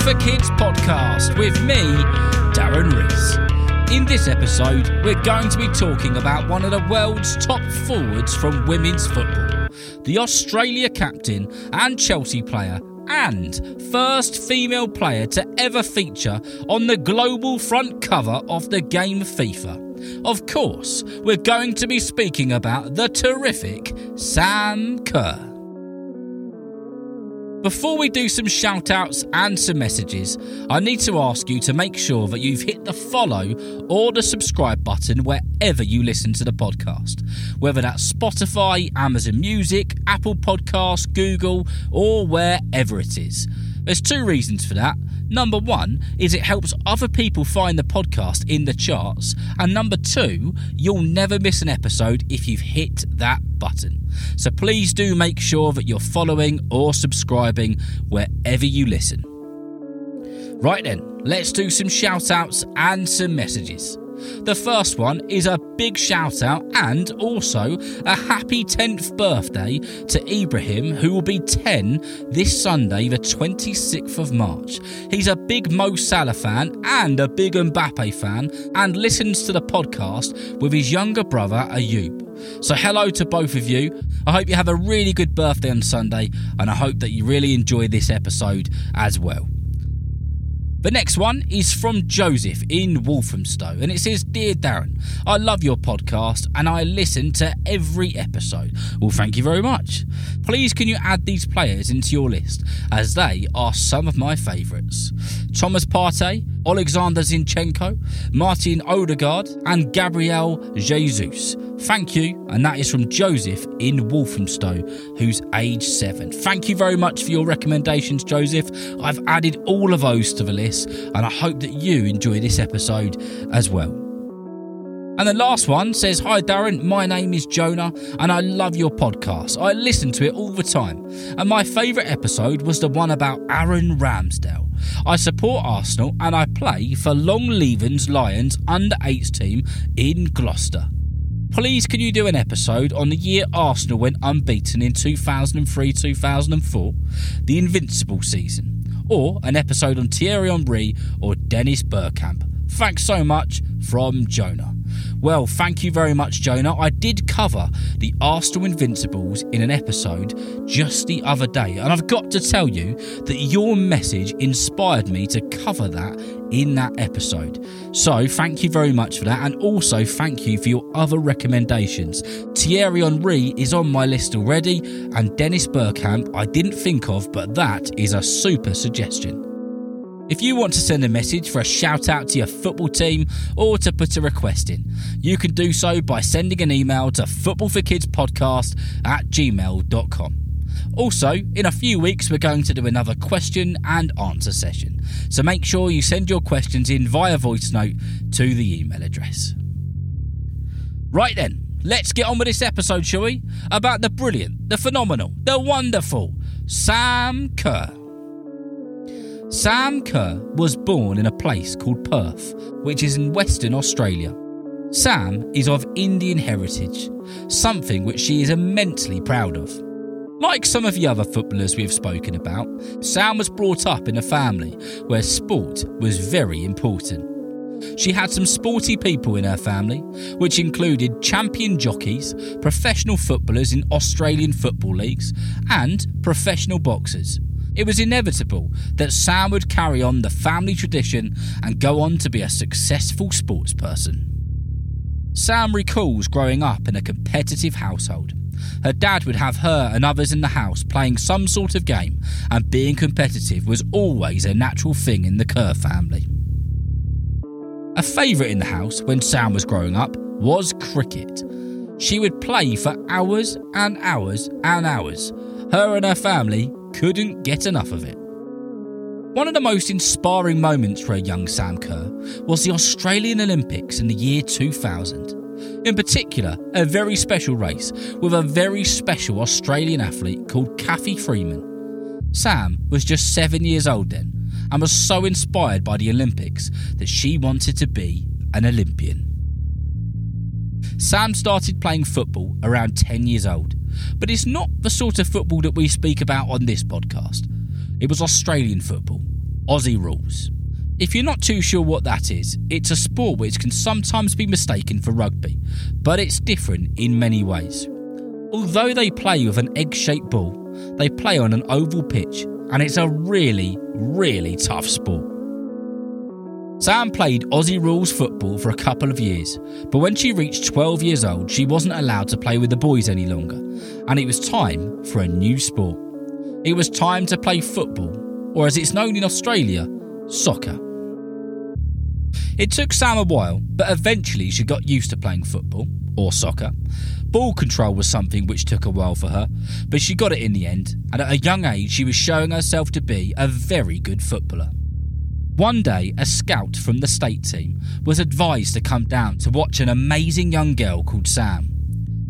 for Kids podcast with me, Darren Rees. In this episode, we're going to be talking about one of the world's top forwards from women's football, the Australia captain and Chelsea player, and first female player to ever feature on the global front cover of the game FIFA. Of course, we're going to be speaking about the terrific Sam Kerr. Before we do some shout outs and some messages, I need to ask you to make sure that you've hit the follow or the subscribe button wherever you listen to the podcast, whether that's Spotify, Amazon Music, Apple Podcasts, Google, or wherever it is. There's two reasons for that. Number one is it helps other people find the podcast in the charts. And number two, you'll never miss an episode if you've hit that button. So please do make sure that you're following or subscribing wherever you listen. Right then, let's do some shout outs and some messages. The first one is a big shout out and also a happy 10th birthday to Ibrahim, who will be 10 this Sunday, the 26th of March. He's a big Mo Salah fan and a big Mbappe fan and listens to the podcast with his younger brother Ayub. So, hello to both of you. I hope you have a really good birthday on Sunday and I hope that you really enjoy this episode as well. The next one is from Joseph in Walthamstow, and it says Dear Darren, I love your podcast and I listen to every episode. Well, thank you very much. Please, can you add these players into your list, as they are some of my favourites Thomas Partey, Alexander Zinchenko, Martin Odegaard, and Gabriel Jesus. Thank you, and that is from Joseph in Walthamstow, who's age seven. Thank you very much for your recommendations, Joseph. I've added all of those to the list, and I hope that you enjoy this episode as well. And the last one says, Hi Darren, my name is Jonah and I love your podcast. I listen to it all the time. And my favourite episode was the one about Aaron Ramsdale. I support Arsenal and I play for Longlevens Lions under 8s team in Gloucester. Please, can you do an episode on the year Arsenal went unbeaten in 2003 2004, the Invincible season, or an episode on Thierry Henry or Dennis Bergkamp? Thanks so much from Jonah. Well, thank you very much, Jonah. I did cover the Arsenal Invincibles in an episode just the other day, and I've got to tell you that your message inspired me to cover that in that episode. So, thank you very much for that, and also thank you for your other recommendations. Thierry Henry is on my list already, and Dennis Bergkamp I didn't think of, but that is a super suggestion. If you want to send a message for a shout out to your football team or to put a request in, you can do so by sending an email to footballforkidspodcast at gmail.com. Also, in a few weeks, we're going to do another question and answer session. So make sure you send your questions in via voice note to the email address. Right then, let's get on with this episode, shall we? About the brilliant, the phenomenal, the wonderful Sam Kerr. Sam Kerr was born in a place called Perth, which is in Western Australia. Sam is of Indian heritage, something which she is immensely proud of. Like some of the other footballers we have spoken about, Sam was brought up in a family where sport was very important. She had some sporty people in her family, which included champion jockeys, professional footballers in Australian football leagues, and professional boxers. It was inevitable that Sam would carry on the family tradition and go on to be a successful sports person. Sam recalls growing up in a competitive household. Her dad would have her and others in the house playing some sort of game, and being competitive was always a natural thing in the Kerr family. A favourite in the house when Sam was growing up was cricket. She would play for hours and hours and hours. Her and her family couldn't get enough of it. One of the most inspiring moments for a young Sam Kerr was the Australian Olympics in the year 2000. In particular, a very special race with a very special Australian athlete called Cathy Freeman. Sam was just seven years old then and was so inspired by the Olympics that she wanted to be an Olympian. Sam started playing football around 10 years old, but it's not the sort of football that we speak about on this podcast. It was Australian football, Aussie rules. If you're not too sure what that is, it's a sport which can sometimes be mistaken for rugby, but it's different in many ways. Although they play with an egg shaped ball, they play on an oval pitch, and it's a really, really tough sport. Sam played Aussie rules football for a couple of years, but when she reached 12 years old, she wasn't allowed to play with the boys any longer, and it was time for a new sport. It was time to play football, or as it's known in Australia, soccer. It took Sam a while, but eventually she got used to playing football, or soccer. Ball control was something which took a while for her, but she got it in the end, and at a young age she was showing herself to be a very good footballer. One day, a scout from the state team was advised to come down to watch an amazing young girl called Sam.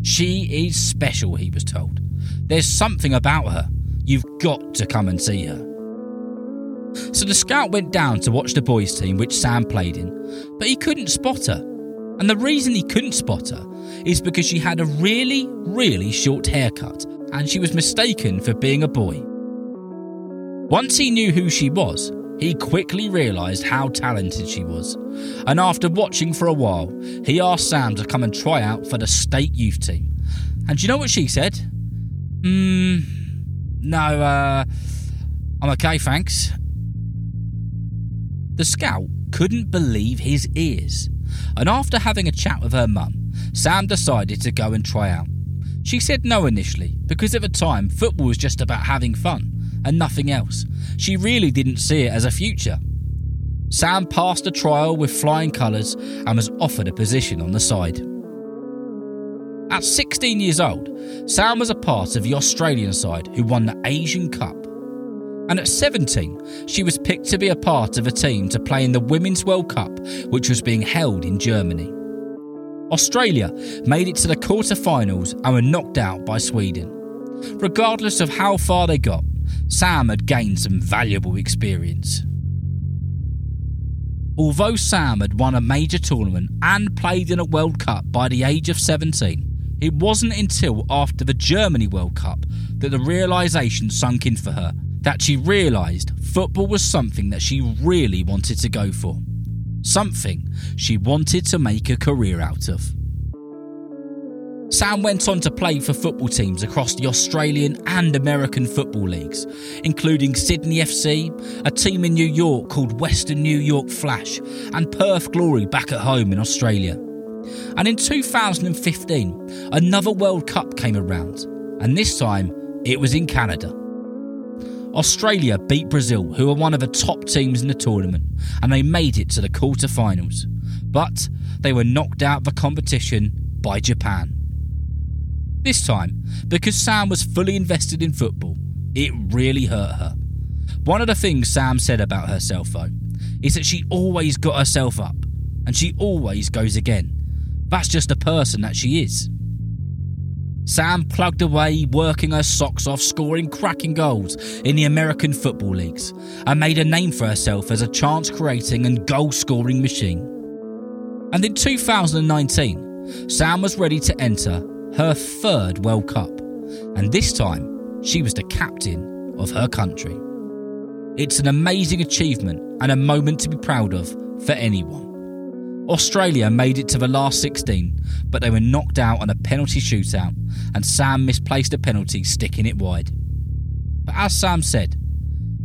She is special, he was told. There's something about her. You've got to come and see her. So the scout went down to watch the boys' team, which Sam played in, but he couldn't spot her. And the reason he couldn't spot her is because she had a really, really short haircut and she was mistaken for being a boy. Once he knew who she was, he quickly realised how talented she was. And after watching for a while, he asked Sam to come and try out for the state youth team. And do you know what she said? Hmm, no, uh, I'm okay, thanks. The scout couldn't believe his ears, and after having a chat with her mum, Sam decided to go and try out. She said no initially, because at the time football was just about having fun and nothing else. She really didn't see it as a future. Sam passed a trial with flying colours and was offered a position on the side. At 16 years old, Sam was a part of the Australian side who won the Asian Cup and at 17, she was picked to be a part of a team to play in the Women's World Cup, which was being held in Germany. Australia made it to the quarter-finals and were knocked out by Sweden. Regardless of how far they got, Sam had gained some valuable experience. Although Sam had won a major tournament and played in a World Cup by the age of 17, it wasn't until after the Germany World Cup that the realisation sunk in for her that she realised football was something that she really wanted to go for. Something she wanted to make a career out of. Sam went on to play for football teams across the Australian and American football leagues, including Sydney FC, a team in New York called Western New York Flash, and Perth Glory back at home in Australia. And in 2015, another World Cup came around, and this time it was in Canada. Australia beat Brazil, who were one of the top teams in the tournament, and they made it to the quarter-finals. But they were knocked out of the competition by Japan. This time, because Sam was fully invested in football, it really hurt her. One of the things Sam said about herself, though, is that she always got herself up, and she always goes again. That's just the person that she is. Sam plugged away, working her socks off, scoring cracking goals in the American football leagues, and made a name for herself as a chance creating and goal scoring machine. And in 2019, Sam was ready to enter her third World Cup, and this time she was the captain of her country. It's an amazing achievement and a moment to be proud of for anyone. Australia made it to the last 16, but they were knocked out on a penalty shootout, and Sam misplaced a penalty, sticking it wide. But as Sam said,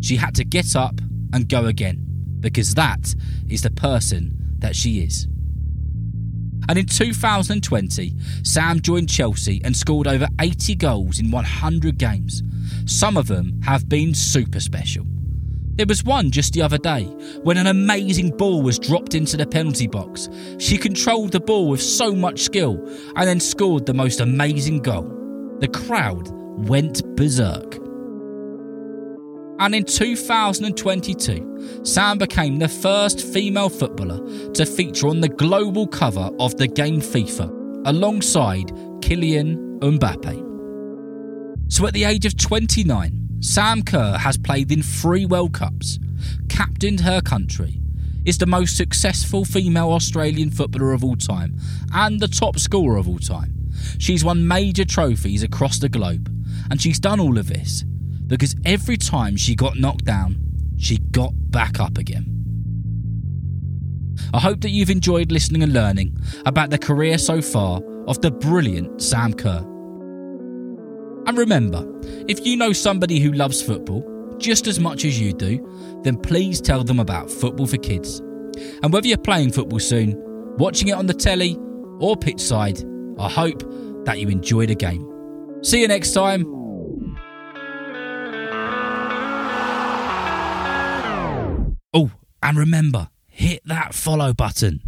she had to get up and go again, because that is the person that she is. And in 2020, Sam joined Chelsea and scored over 80 goals in 100 games. Some of them have been super special. There was one just the other day when an amazing ball was dropped into the penalty box. She controlled the ball with so much skill and then scored the most amazing goal. The crowd went berserk. And in 2022, Sam became the first female footballer to feature on the global cover of the game FIFA alongside Kylian Mbappe. So at the age of 29, Sam Kerr has played in three World Cups, captained her country, is the most successful female Australian footballer of all time, and the top scorer of all time. She's won major trophies across the globe, and she's done all of this because every time she got knocked down, she got back up again. I hope that you've enjoyed listening and learning about the career so far of the brilliant Sam Kerr. And remember, if you know somebody who loves football just as much as you do, then please tell them about Football for Kids. And whether you're playing football soon, watching it on the telly, or pitch side, I hope that you enjoy the game. See you next time. And remember, hit that follow button.